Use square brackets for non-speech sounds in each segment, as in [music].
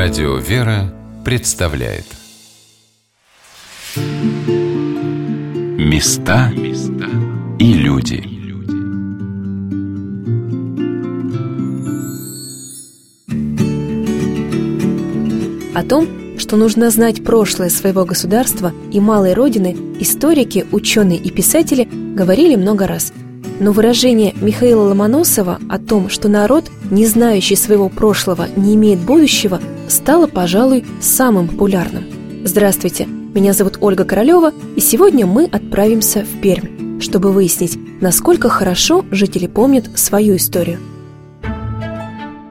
Радио «Вера» представляет Места и люди О том, что нужно знать прошлое своего государства и малой родины, историки, ученые и писатели говорили много раз. Но выражение Михаила Ломоносова о том, что народ, не знающий своего прошлого, не имеет будущего, стало, пожалуй, самым популярным. Здравствуйте, меня зовут Ольга Королева, и сегодня мы отправимся в Пермь, чтобы выяснить, насколько хорошо жители помнят свою историю.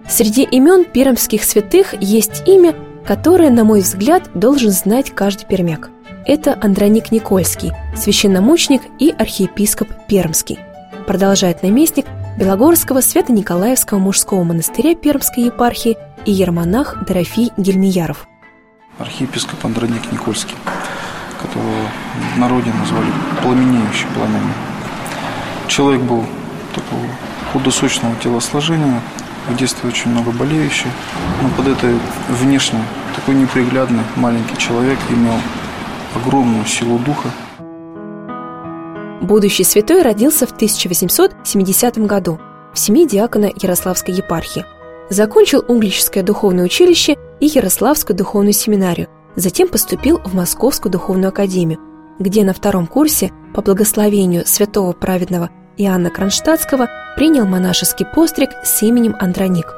Среди имен пермских святых есть имя, которое, на мой взгляд, должен знать каждый пермяк. Это Андроник Никольский, священномученик и архиепископ Пермский. Продолжает наместник Белогорского Свято-Николаевского мужского монастыря Пермской епархии и ермонах Дорофей Гельмияров. Архиепископ Андроник Никольский, которого в народе назвали пламенеющий пламенный. Человек был такого худосочного телосложения, в детстве очень много болеющий, но под этой внешне такой неприглядный маленький человек имел огромную силу духа. Будущий святой родился в 1870 году в семье диакона Ярославской епархии. Закончил Углическое духовное училище и Ярославскую духовную семинарию, затем поступил в Московскую духовную академию, где на втором курсе по благословению святого праведного Иоанна Кронштадтского принял монашеский постриг с именем Андроник.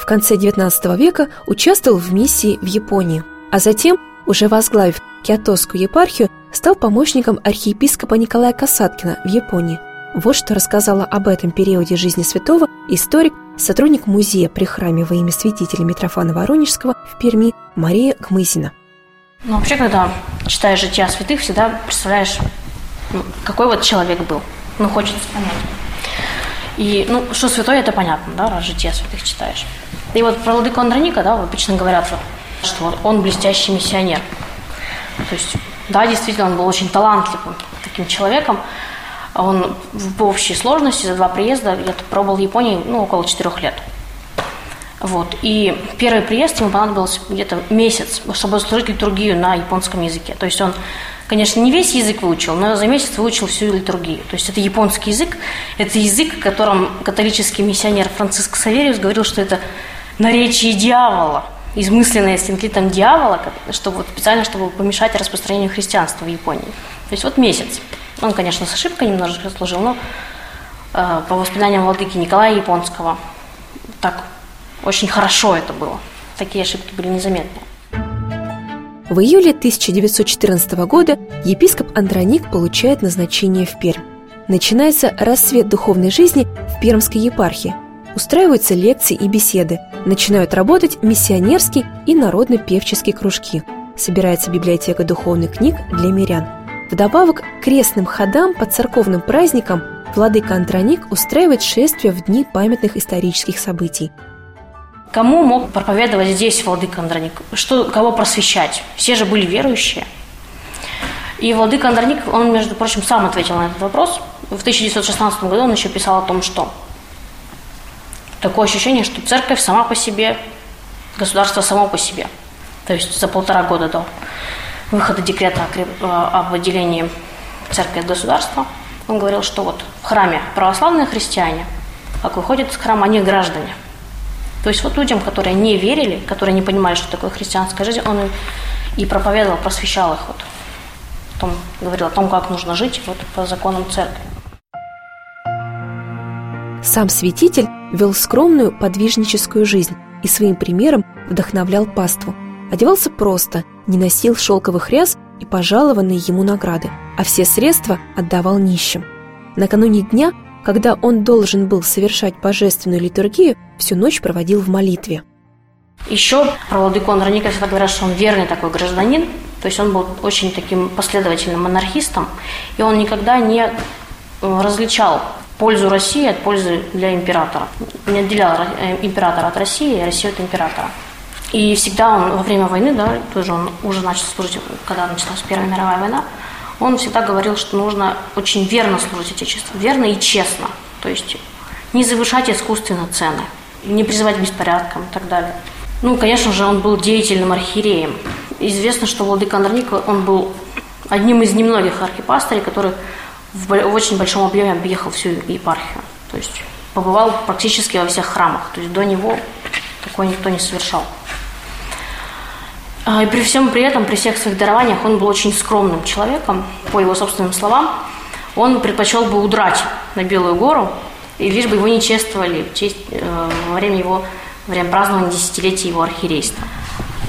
В конце XIX века участвовал в миссии в Японии, а затем, уже возглавив Киотосскую епархию, стал помощником архиепископа Николая Касаткина в Японии. Вот что рассказала об этом периоде жизни святого историк, сотрудник музея при храме во имя святителя Митрофана Воронежского в Перми Мария Гмызина. Ну, вообще, когда читаешь жития святых, всегда представляешь, ну, какой вот человек был – ну, хочется понять. И, ну, что святой, это понятно, да, раз жития святых читаешь. И вот про Владыку Андроника, да, обычно говорят, что он блестящий миссионер. То есть, да, действительно, он был очень талантливым таким человеком. Он в общей сложности за два приезда, я пробовал в Японии, ну, около четырех лет. Вот. И первый приезд ему понадобился где-то месяц, чтобы служить литургию на японском языке. То есть он конечно, не весь язык выучил, но за месяц выучил всю литургию. То есть это японский язык, это язык, о котором католический миссионер Франциск Савериус говорил, что это наречие дьявола, измысленное синклитом дьявола, чтобы вот специально, чтобы помешать распространению христианства в Японии. То есть вот месяц. Он, конечно, с ошибкой немножко служил, но э, по воспоминаниям владыки Николая Японского так очень хорошо это было. Такие ошибки были незаметны. В июле 1914 года епископ Андроник получает назначение в Пермь. Начинается рассвет духовной жизни в Пермской епархии. Устраиваются лекции и беседы, начинают работать миссионерские и народно-певческие кружки. Собирается библиотека духовных книг для мирян. Вдобавок к крестным ходам по церковным праздникам владыка Андроник устраивает шествия в дни памятных исторических событий – Кому мог проповедовать здесь владыка Андроник? Что, кого просвещать? Все же были верующие. И владыка Андроник, он, между прочим, сам ответил на этот вопрос. В 1916 году он еще писал о том, что такое ощущение, что церковь сама по себе, государство само по себе. То есть за полтора года до выхода декрета об отделении церкви от государства, он говорил, что вот в храме православные христиане, как выходят из храма, они граждане – то есть вот людям, которые не верили, которые не понимали, что такое христианская жизнь, он и проповедовал, просвещал их вот. Том, говорил о том, как нужно жить вот, по законам церкви. Сам святитель вел скромную подвижническую жизнь и своим примером вдохновлял паству. Одевался просто, не носил шелковых ряс и пожалованные ему награды, а все средства отдавал нищим. Накануне дня когда он должен был совершать божественную литургию, всю ночь проводил в молитве. Еще про Владыку Андроника всегда говорят, что он верный такой гражданин, то есть он был очень таким последовательным монархистом, и он никогда не э, различал пользу России от пользы для императора. Не отделял э, императора от России, а Россию от императора. И всегда он во время войны, да, тоже он уже начал служить, когда началась Первая мировая война, он всегда говорил, что нужно очень верно служить Отечеству, верно и честно. То есть не завышать искусственно цены, не призывать к беспорядкам и так далее. Ну, конечно же, он был деятельным архиереем. Известно, что владыка Андроник, он был одним из немногих архипастырей, который в очень большом объеме объехал всю епархию. То есть побывал практически во всех храмах. То есть до него такое никто не совершал. А, и при всем при этом, при всех своих дарованиях, он был очень скромным человеком, по его собственным словам. Он предпочел бы удрать на Белую гору, и лишь бы его не чествовали в честь, э, во время его во время празднования десятилетия его архиерейства.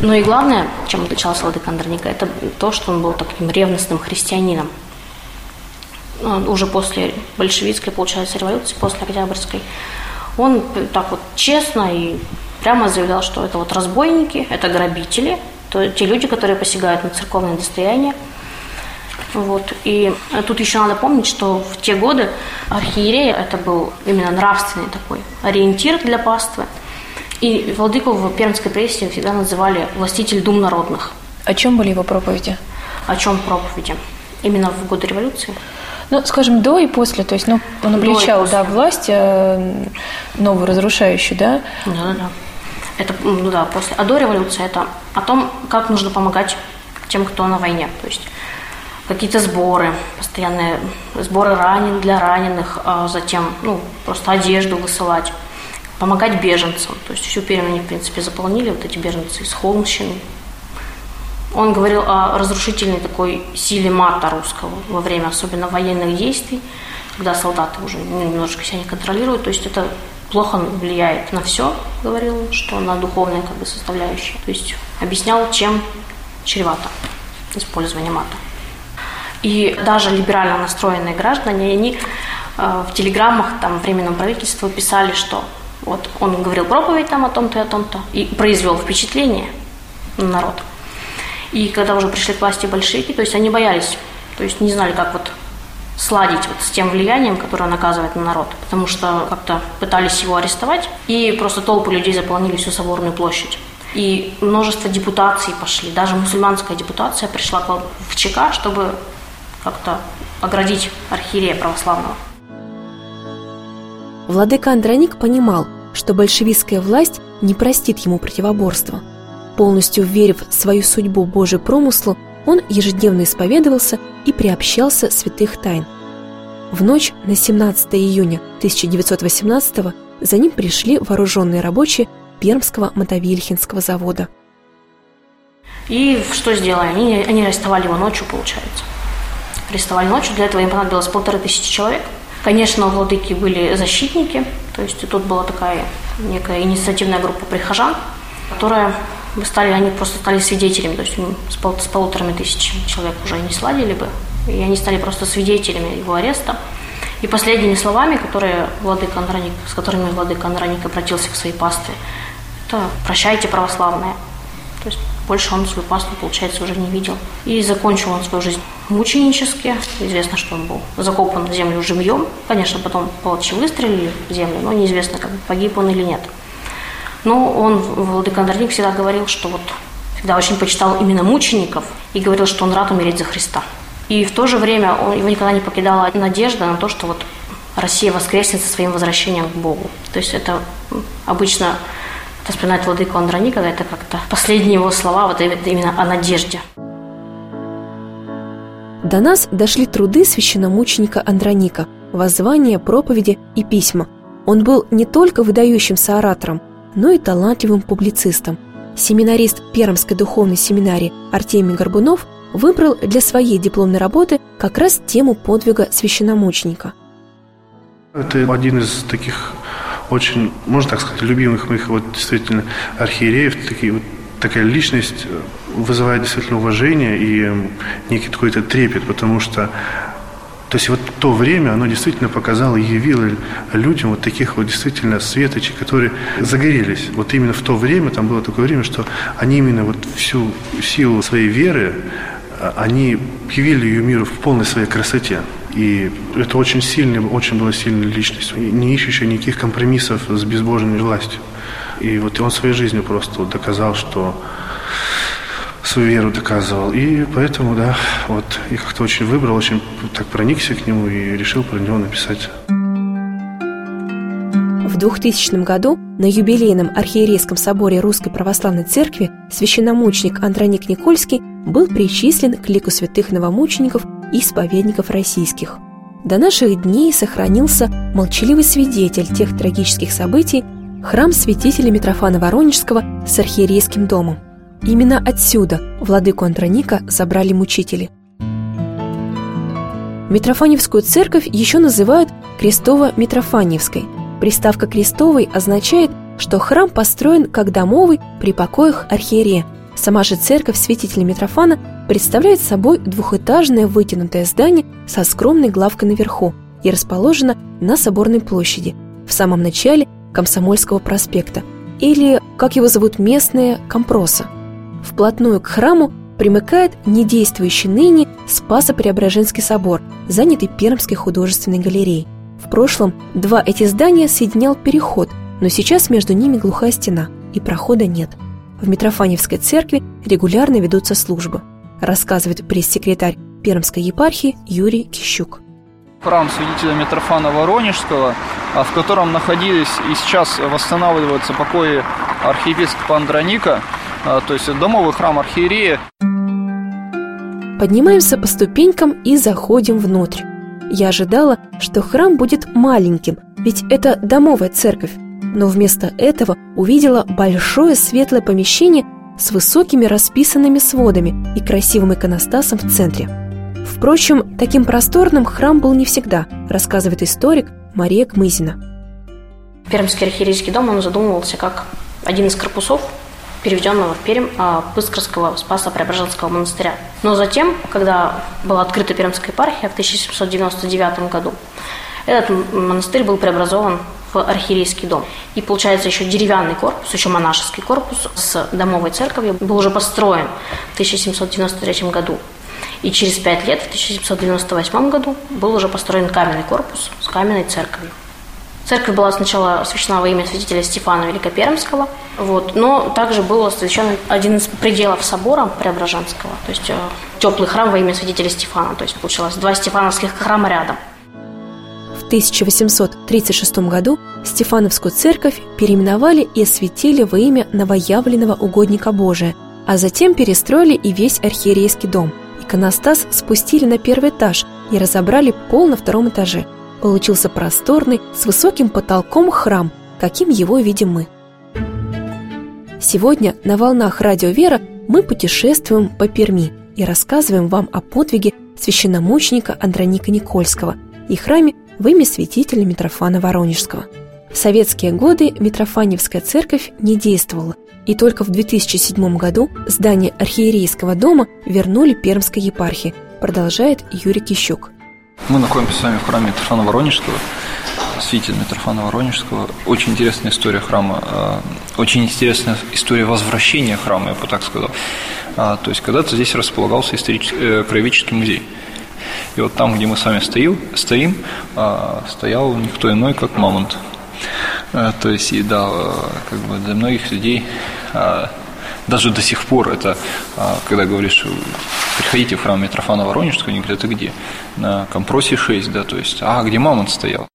Но и главное, чем отличался Владыка Андроника, это то, что он был таким ревностным христианином. Ну, уже после большевистской, получается, революции, после Октябрьской, он так вот честно и прямо заявлял, что это вот разбойники, это грабители, то те люди, которые посягают на церковное достояние. Вот. И тут еще надо помнить, что в те годы архиерея это был именно нравственный такой ориентир для паствы. И владыку в пермской прессе всегда называли властитель дум народных. О чем были его проповеди? О чем проповеди? Именно в годы революции? Ну, скажем, до и после. То есть, ну, он обличал, да, власть э, новую разрушающую, да? Да, да, да. Это, ну да, после. А до революции это о том, как нужно помогать тем, кто на войне. То есть какие-то сборы, постоянные сборы ранен для раненых, а затем, ну, просто одежду высылать, помогать беженцам. То есть всю Пермь они, в принципе, заполнили, вот эти беженцы из Холмщины, он говорил о разрушительной такой силе мата русского во время особенно военных действий, когда солдаты уже немножко себя не контролируют. То есть это плохо влияет на все, говорил что на духовные как бы составляющие. То есть объяснял, чем чревато использование мата. И даже либерально настроенные граждане, они э, в телеграммах там временного правительства писали, что вот он говорил проповедь там о том-то и о том-то, и произвел впечатление на народ. И когда уже пришли к власти большевики, то есть они боялись, то есть не знали, как вот сладить вот с тем влиянием, которое он оказывает на народ, потому что как-то пытались его арестовать, и просто толпы людей заполнили всю Соборную площадь. И множество депутаций пошли, даже мусульманская депутация пришла в ЧК, чтобы как-то оградить архиерея православного. Владыка Андроник понимал, что большевистская власть не простит ему противоборства – Полностью верив в свою судьбу Божий промыслу, он ежедневно исповедовался и приобщался святых тайн. В ночь на 17 июня 1918 за ним пришли вооруженные рабочие Пермского мотовильхинского завода. И что сделали? Они, они арестовали его ночью, получается. Арестовали ночью, для этого им понадобилось полторы тысячи человек. Конечно, у владыки были защитники, то есть тут была такая некая инициативная группа прихожан, которая стали, они просто стали свидетелями, то есть с, пол, с полуторами тысячами человек уже не сладили бы, и они стали просто свидетелями его ареста. И последними словами, которые владыка Андроник, с которыми владыка Андроник обратился к своей пастве, это «прощайте, православные». То есть больше он свою паству, получается, уже не видел. И закончил он свою жизнь мученически. Известно, что он был закопан в землю живьем. Конечно, потом палачи выстрелили в землю, но неизвестно, как погиб он или нет. Но он, Владыка Андроник, всегда говорил, что вот всегда очень почитал именно мучеников и говорил, что он рад умереть за Христа. И в то же время он, его никогда не покидала надежда на то, что вот Россия воскреснет со своим возвращением к Богу. То есть это обычно это вспоминает Владыку Андроника, это как-то последние его слова вот именно о надежде. До нас дошли труды священномученика Андроника, воззвания, проповеди и письма. Он был не только выдающимся оратором, но и талантливым публицистом. Семинарист Пермской духовной семинарии Артемий Горбунов выбрал для своей дипломной работы как раз тему подвига священномученика. Это один из таких очень, можно так сказать, любимых моих вот действительно архиереев, такие, вот, такая личность вызывает действительно уважение и некий какой-то трепет, потому что то есть вот то время, оно действительно показало и явило людям вот таких вот действительно светочей, которые загорелись. Вот именно в то время, там было такое время, что они именно вот всю силу своей веры, а, они явили ее миру в полной своей красоте. И это очень сильная, очень была сильная личность, не ищущая никаких компромиссов с безбожной властью. И вот он своей жизнью просто доказал, что свою веру доказывал. И поэтому, да, вот я как-то очень выбрал, очень так проникся к нему и решил про него написать. В В 2000 году на юбилейном архиерейском соборе Русской Православной Церкви священномученик Андроник Никольский был причислен к лику святых новомучеников и исповедников российских. До наших дней сохранился молчаливый свидетель тех трагических событий, храм святителя Митрофана Воронежского с архиерейским домом. Именно отсюда владыку Андроника забрали мучители. Митрофаневскую церковь еще называют Крестово-Митрофаневской. Приставка «крестовый» означает, что храм построен как домовый при покоях архиерея. Сама же церковь святителя Митрофана представляет собой двухэтажное вытянутое здание со скромной главкой наверху и расположена на Соборной площади, в самом начале Комсомольского проспекта, или, как его зовут местные, Компроса. Вплотную к храму примыкает недействующий ныне Спасо-Преображенский собор, занятый Пермской художественной галереей. В прошлом два эти здания соединял переход, но сейчас между ними глухая стена, и прохода нет. В Митрофаневской церкви регулярно ведутся службы, рассказывает пресс-секретарь Пермской епархии Юрий Кищук. Храм святителя Митрофана Воронежского, а, в котором находились и сейчас восстанавливаются покои архиепископа Андроника, то есть домовый храм архиерея. Поднимаемся по ступенькам и заходим внутрь. Я ожидала, что храм будет маленьким, ведь это домовая церковь. Но вместо этого увидела большое светлое помещение с высокими расписанными сводами и красивым иконостасом в центре. Впрочем, таким просторным храм был не всегда, рассказывает историк Мария Кмызина. Пермский архиерейский дом он задумывался как один из корпусов переведенного в Пермь а, Пыскарского Спаса Преображенского монастыря. Но затем, когда была открыта Пермская епархия в 1799 году, этот монастырь был преобразован в архиерейский дом. И получается еще деревянный корпус, еще монашеский корпус с домовой церковью был уже построен в 1793 году. И через пять лет, в 1798 году, был уже построен каменный корпус с каменной церковью. Церковь была сначала освящена во имя святителя Стефана Великопермского, вот, но также был освящен один из пределов собора Преображенского, то есть э, теплый храм во имя святителя Стефана, то есть получилось два стефановских храма рядом. В 1836 году Стефановскую церковь переименовали и осветили во имя новоявленного угодника Божия, а затем перестроили и весь архиерейский дом. Иконостас спустили на первый этаж и разобрали пол на втором этаже – получился просторный, с высоким потолком храм, каким его видим мы. Сегодня на волнах Радио Вера мы путешествуем по Перми и рассказываем вам о подвиге священномученика Андроника Никольского и храме в имя святителя Митрофана Воронежского. В советские годы Митрофаневская церковь не действовала, и только в 2007 году здание архиерейского дома вернули Пермской епархии, продолжает Юрий Кищук. Мы находимся с вами в храме Митрофана Воронежского, святителя Митрофана Воронежского. Очень интересная история храма, а, очень интересная история возвращения храма, я бы так сказал. А, то есть когда-то здесь располагался исторический, э, краеведческий музей. И вот там, где мы с вами стоим, стоим а, стоял никто иной, как Мамонт. То есть, и да, как бы для многих людей даже до сих пор это, когда говоришь, приходите в храм Митрофана Воронежского, они говорят, ты где? На Компросе 6, да, то есть, а где мамонт стоял?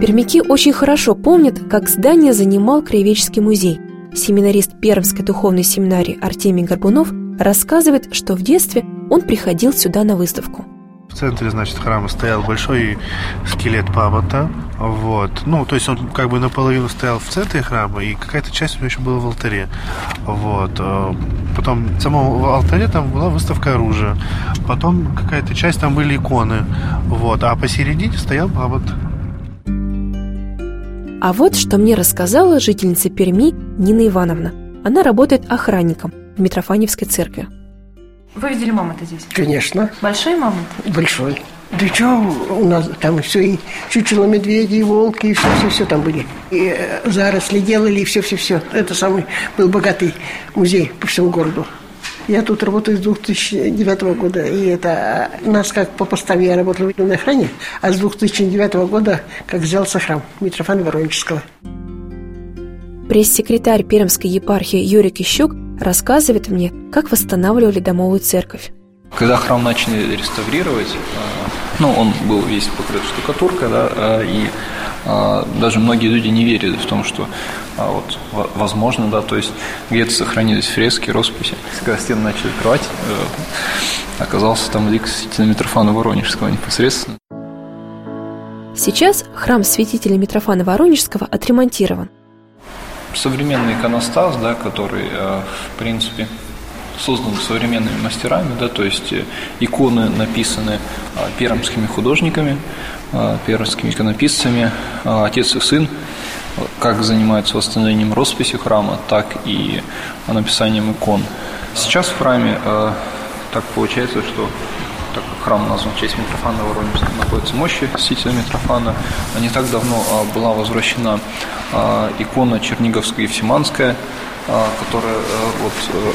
Пермяки очень хорошо помнят, как здание занимал Краеведческий музей. Семинарист Пермской духовной семинарии Артемий Горбунов рассказывает, что в детстве он приходил сюда на выставку – в центре, значит, храма стоял большой скелет Мамонта. Вот. Ну, то есть он как бы наполовину стоял в центре храма, и какая-то часть у него еще была в алтаре. Вот. Э, потом в самом алтаре там была выставка оружия. Потом какая-то часть там были иконы. Вот. А посередине стоял Мамонт. А вот что мне рассказала жительница Перми Нина Ивановна. Она работает охранником в Митрофаневской церкви. Вы видели мамонта здесь? Конечно. Большой мамонт? Большой. Да что, у нас там все и чучело медведи, и волки, и все-все-все там были. И э, заросли делали, и все-все-все. Это самый был богатый музей по всему городу. Я тут работаю с 2009 года, и это у нас как по поставе я работал на охране, а с 2009 года как взялся храм Митрофана Воронежского. Пресс-секретарь Пермской епархии Юрий Кищук рассказывает мне, как восстанавливали домовую церковь. Когда храм начали реставрировать, а, ну, он был весь покрыт штукатуркой, да, а, и а, даже многие люди не верили в том, что вот, возможно, да, то есть где-то сохранились фрески, росписи. Когда стены начали открывать, э, оказался там лик святителя Митрофана Воронежского непосредственно. Сейчас храм святителя Митрофана Воронежского отремонтирован. Современный иконостас, да, который, э, в принципе, создан современными мастерами, да, то есть э, иконы написаны пермскими художниками, пермскими иконописцами, отец и сын как занимаются восстановлением росписи храма, так и написанием икон. Сейчас в храме э, так получается, что так как храм назван в честь Митрофана Воронежского, находится мощи святителя Митрофана. Не так давно э, была возвращена э, икона Черниговская э, которая э, вот э,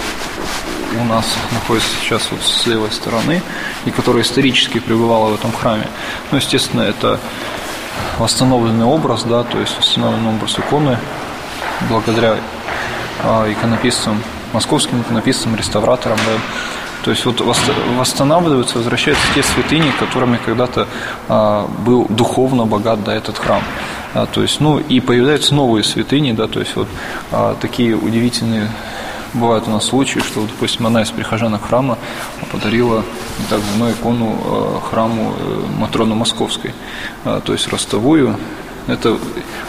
у нас находится сейчас вот с левой стороны, и которая исторически пребывала в этом храме. Ну, естественно, это восстановленный образ, да, то есть восстановленный образ иконы благодаря иконописцам, московским иконописцам, реставраторам, да, то есть вот восстанавливаются, возвращаются те святыни, которыми когда-то а, был духовно богат да, этот храм. А, то есть, ну и появляются новые святыни, да, то есть вот а, такие удивительные бывают у нас случаи, что, допустим, одна из прихожанок храма подарила не так давно икону храму э, Матроны Московской, то есть ростовую. Это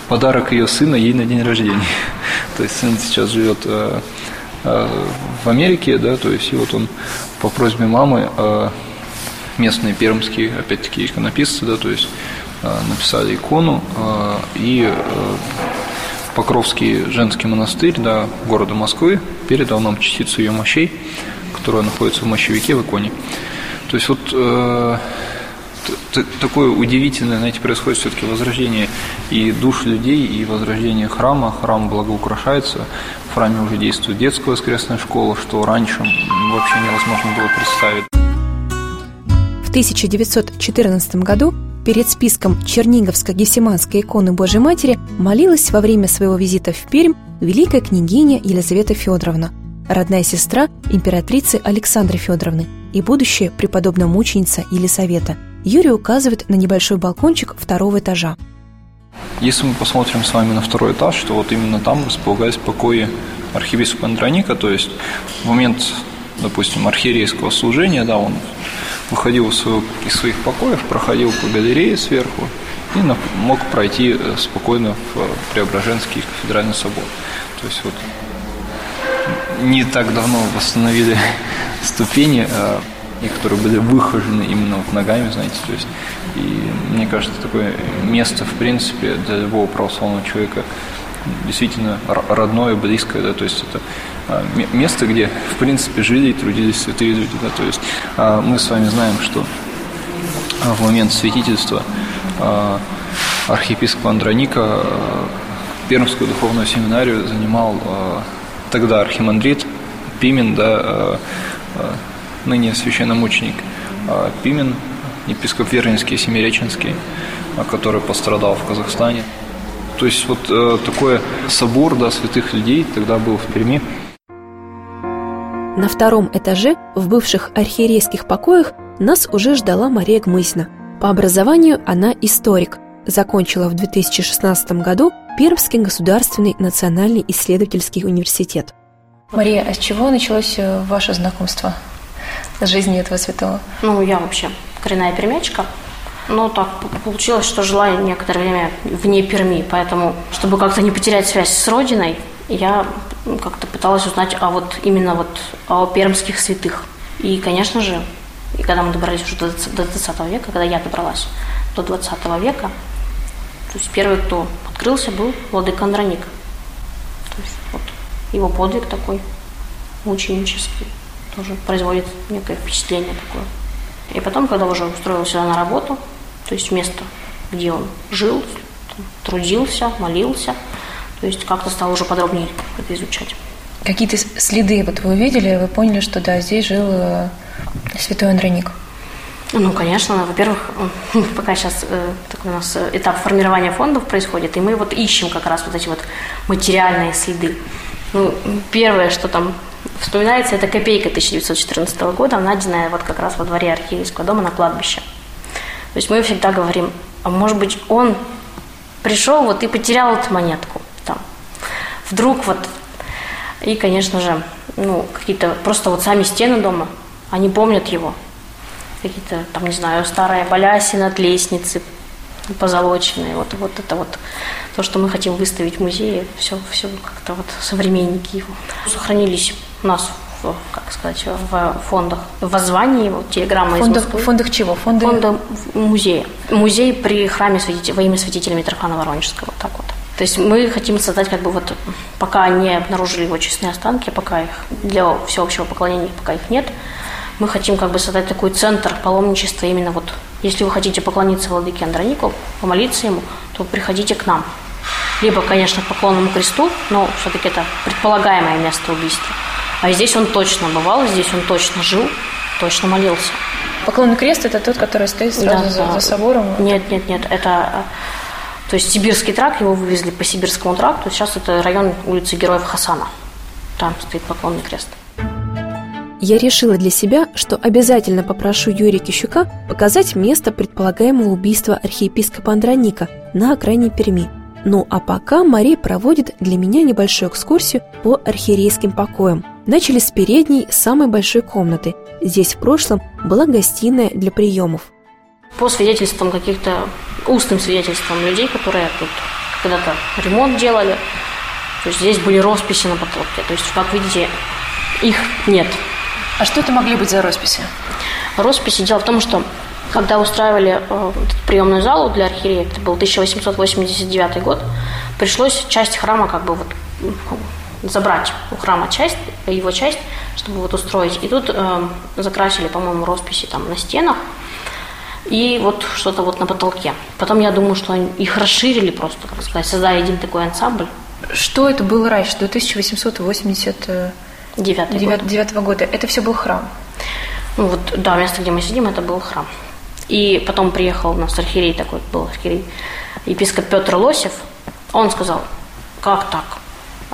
подарок ее сына ей на день рождения. [laughs] То есть сын сейчас живет Америке, да, то есть и вот он по просьбе мамы местные пермские, опять-таки, иконописцы, да, то есть написали икону и Покровский женский монастырь да, города Москвы передал нам частицу ее мощей, которая находится в мощевике в иконе. То есть вот э, такое удивительное, знаете, происходит все-таки возрождение и душ людей, и возрождение храма. Храм благоукрашается, в храме уже действует детская воскресная школа, что раньше вообще невозможно было представить. В 1914 году перед списком Черниговско-Гефсиманской иконы Божьей Матери молилась во время своего визита в Пермь великая княгиня Елизавета Федоровна, родная сестра императрицы Александры Федоровны и будущая преподобная мученица Елисавета. Юрий указывает на небольшой балкончик второго этажа. Если мы посмотрим с вами на второй этаж, то вот именно там располагались покои архиепископа Андроника, то есть в момент, допустим, архиерейского служения, да, он выходил из своих покоев, проходил по галерее сверху и мог пройти э, спокойно в э, Преображенский кафедральный собор. То есть вот не так давно восстановили [laughs] ступени, э, и которые были выхожены именно вот ногами, знаете, то есть и мне кажется, такое место, в принципе, для любого православного человека действительно родное, близкое, да, то есть это а, место, где, в принципе, жили и трудились святые люди. Да? То есть а, мы с вами знаем, что а, в момент святительства архиепископ Андроника Пермскую духовную семинарию занимал тогда архимандрит Пимен, да, ныне священномученик Пимен, епископ Вернинский, Семиреченский, который пострадал в Казахстане. То есть вот э, такой собор да, святых людей тогда был в Перми. На втором этаже, в бывших архиерейских покоях, нас уже ждала Мария Гмызина. По образованию она историк. Закончила в 2016 году Пермский государственный национальный исследовательский университет. Мария, а с чего началось э, ваше знакомство с жизнью этого святого? Ну, я вообще коренная пермячка. Но так получилось, что жила некоторое время вне Перми, поэтому, чтобы как-то не потерять связь с родиной, я как-то пыталась узнать о вот именно вот о пермских святых. И, конечно же, и когда мы добрались уже до 20 века, когда я добралась до 20 века, то есть первый, кто открылся, был Владыка Андроник. То есть вот его подвиг такой мученический тоже производит некое впечатление такое. И потом, когда уже устроился сюда на работу, то есть место, где он жил, трудился, молился – то есть как-то стал уже подробнее это изучать. Какие-то следы вот вы увидели, вы поняли, что да, здесь жил э, святой Андроник? Ну, конечно, во-первых, [laughs] пока сейчас э, такой у нас этап формирования фондов происходит, и мы вот ищем как раз вот эти вот материальные следы. Ну, первое, что там вспоминается, это копейка 1914 года, найденная вот как раз во дворе архиерейского дома на кладбище. То есть мы всегда говорим, а может быть он пришел вот и потерял эту монетку. Там. Вдруг вот, и, конечно же, ну, какие-то просто вот сами стены дома, они помнят его. Какие-то, там, не знаю, старая балясина от лестницы, позолоченные. Вот, вот это вот то, что мы хотим выставить в музее, все, все как-то вот современники его. Сохранились у нас в, как сказать, в фондах, в воззвании, вот телеграмма Фондах, из Москвы. фондах чего? Фонды... Фонда музея. Музей при храме святителя, во имя святителя Митрофана Воронежского. Вот так вот. То есть мы хотим создать, как бы вот, пока не обнаружили его честные останки, пока их для всеобщего поклонения, пока их нет, мы хотим как бы создать такой центр паломничества именно вот, если вы хотите поклониться Владыке Андронику, помолиться ему, то приходите к нам. Либо, конечно, к поклонному кресту, но все-таки это предполагаемое место убийства. А здесь он точно бывал, здесь он точно жил, точно молился. Поклонный крест – это тот, который стоит сразу Да, за, да. за собором? Нет, нет, нет, это э, то есть Сибирский тракт, его вывезли по Сибирскому тракту, сейчас это район улицы Героев Хасана. Там стоит поклонный крест. Я решила для себя, что обязательно попрошу Юрия Кищука показать место предполагаемого убийства архиепископа Андроника на окраине Перми. Ну а пока Мария проводит для меня небольшую экскурсию по архиерейским покоям. Начали с передней, самой большой комнаты. Здесь в прошлом была гостиная для приемов. По свидетельствам каких-то, устным свидетельствам людей, которые тут когда-то ремонт делали, то есть здесь были росписи на потолке. То есть, как видите, их нет. А что это могли быть за росписи? Росписи. Дело в том, что когда устраивали э, этот приемную залу для архиерея, это был 1889 год, пришлось часть храма как бы вот забрать у храма часть, его часть, чтобы вот устроить. И тут э, закрасили, по-моему, росписи там на стенах и вот что-то вот на потолке. Потом я думаю, что они их расширили просто, как сказать, создали один такой ансамбль. Что это было раньше, до 1889 Девятый год. года? Это все был храм. Ну вот, да, место, где мы сидим, это был храм. И потом приехал у нас архиерей такой, был архиерей, епископ Петр Лосев. Он сказал, как так?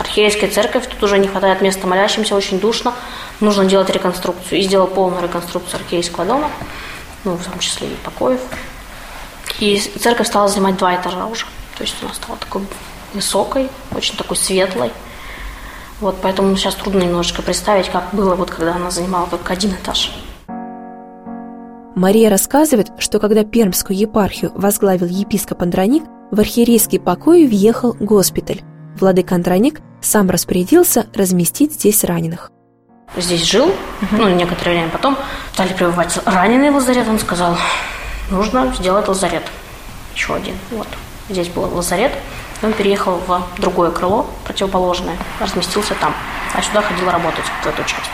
Архиерейская церковь, тут уже не хватает места молящимся, очень душно, нужно делать реконструкцию. И сделал полную реконструкцию архиерейского дома, ну, в том числе и покоев. И церковь стала занимать два этажа уже. То есть она стала такой высокой, очень такой светлой. Вот, поэтому сейчас трудно немножечко представить, как было, вот, когда она занимала только один этаж. Мария рассказывает, что когда Пермскую епархию возглавил епископ Андроник, в архиерейские покои въехал госпиталь. Владыка Андроник сам распорядился разместить здесь раненых. Здесь жил, ну, некоторое время потом стали прибывать раненые в лазарет. Он сказал, нужно сделать лазарет. Еще один. Вот. Здесь был лазарет. Он переехал в другое крыло, противоположное, разместился там. А сюда ходил работать, в эту часть.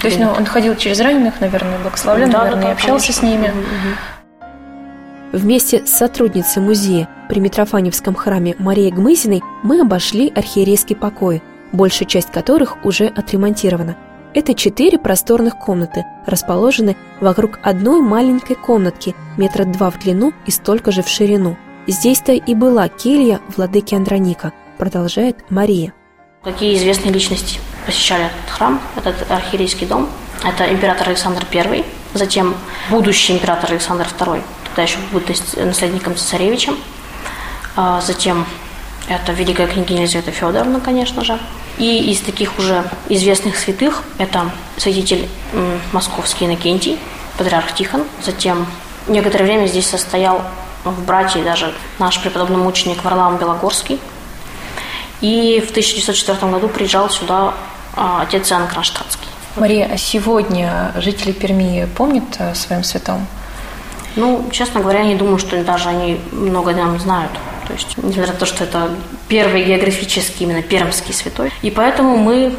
То есть ну, он ходил через раненых, наверное, благословлял, Да, наверное, да, и общался с конечно. ними. Мгм, мгм. Вместе с сотрудницей музея при Митрофаневском храме Марией Гмызиной мы обошли архиерейские покои, большая часть которых уже отремонтирована. Это четыре просторных комнаты, расположены вокруг одной маленькой комнатки, метра два в длину и столько же в ширину. Здесь-то и была келья владыки Андроника, продолжает Мария. Какие известные личности посещали этот храм, этот архиерейский дом? Это император Александр I, затем будущий император Александр II, тогда еще будет нас- наследником цесаревичем, А затем это великая княгиня Елизавета Федоровна, конечно же. И из таких уже известных святых это святитель московский Иннокентий, патриарх Тихон. Затем некоторое время здесь состоял в братье даже наш преподобный мученик Варлам Белогорский, и в 1904 году приезжал сюда а, отец Иоанн Кронштадтский. Мария, а сегодня жители Перми помнят о своем святом? Ну, честно говоря, не думаю, что даже они много нам знают. То есть, несмотря на то, что это первый географический, именно пермский святой. И поэтому мы,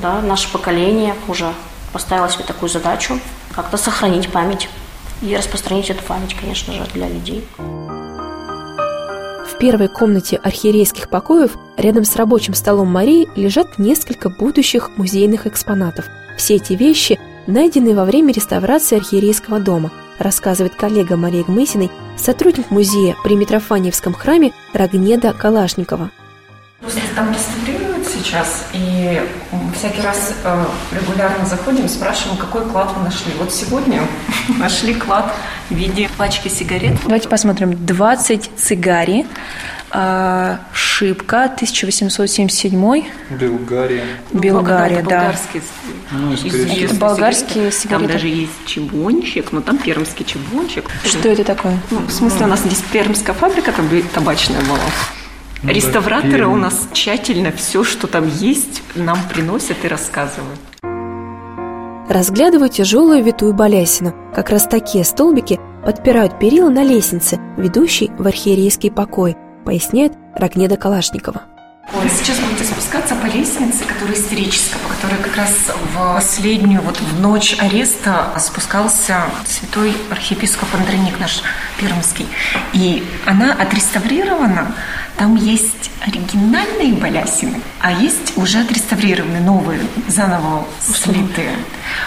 да, наше поколение уже поставило себе такую задачу как-то сохранить память и распространить эту память, конечно же, для людей. В первой комнате архиерейских покоев рядом с рабочим столом Марии лежат несколько будущих музейных экспонатов. Все эти вещи найдены во время реставрации архиерейского дома, рассказывает коллега Марии Гмысиной, сотрудник музея при Митрофаневском храме Рогнеда Калашникова. Просто там реставрируют сейчас, и всякий раз э, регулярно заходим, спрашиваем, какой клад вы нашли. Вот сегодня [laughs] нашли клад в виде пачки сигарет. Давайте посмотрим. 20 цигари, А, Шибка, 1877. Белгария. Белгария, да. Болгарские, Ну, известные Это болгарские Там сигареты. даже есть чебончик, но там пермский чебончик. Что это такое? Ну, в смысле, у нас здесь пермская фабрика там табачная была. Ну да, Реставраторы Пермь. у нас тщательно все, что там есть, нам приносят и рассказывают. Разглядываю тяжелую витую балясину. Как раз такие столбики подпирают перила на лестнице, ведущей в архиерейский покой, поясняет Рогнеда Калашникова. Вы сейчас будете спускаться по лестнице, которая историческая, по которой как раз в последнюю, вот в ночь ареста спускался святой архиепископ Андроник наш пермский. И она отреставрирована, там есть оригинальные балясины, а есть уже отреставрированные, новые, заново слитые.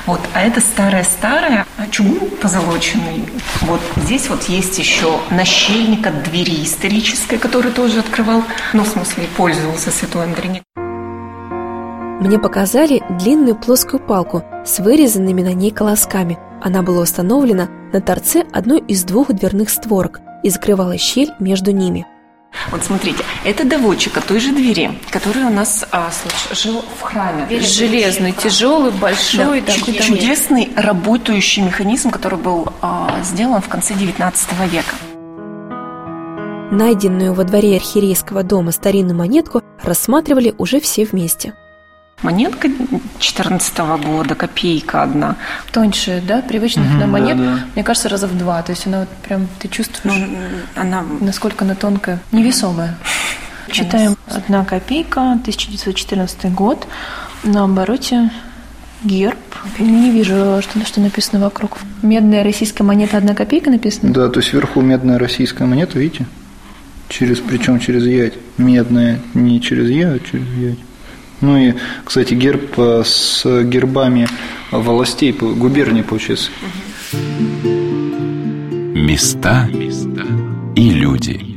Вот, а это старая-старая, чугун позолоченный. Вот здесь вот есть еще нащельник от двери исторической, который тоже открывал, ну, в смысле, пользовался святой Андроник. Мне показали длинную плоскую палку с вырезанными на ней колосками. Она была установлена на торце одной из двух дверных створок и закрывала щель между ними. Вот смотрите, это доводчик от той же двери, который у нас а, случ- жил в храме. Железный, тяжелый, большой, Да, такой чудесный работающий механизм, который был а, сделан в конце 19 века. Найденную во дворе архиерейского дома старинную монетку рассматривали уже все вместе. Монетка 14 года, копейка одна. тоньше, да, привычных Мгм, нам монет, да, да. мне кажется, раза в два. То есть она вот прям, ты Ну, чувствуешь, она насколько она тонкая, невесомая. [laughs] Читаем «Одна копейка», 1914 год, на обороте герб. Не вижу, что, что написано вокруг. Медная российская монета «Одна копейка» написано? Да, то есть вверху медная российская монета, видите? Через, причем через ять. Медная, не через я, а через ять. Ну и, кстати, герб э, с гербами властей, губернии, получается. Места и люди.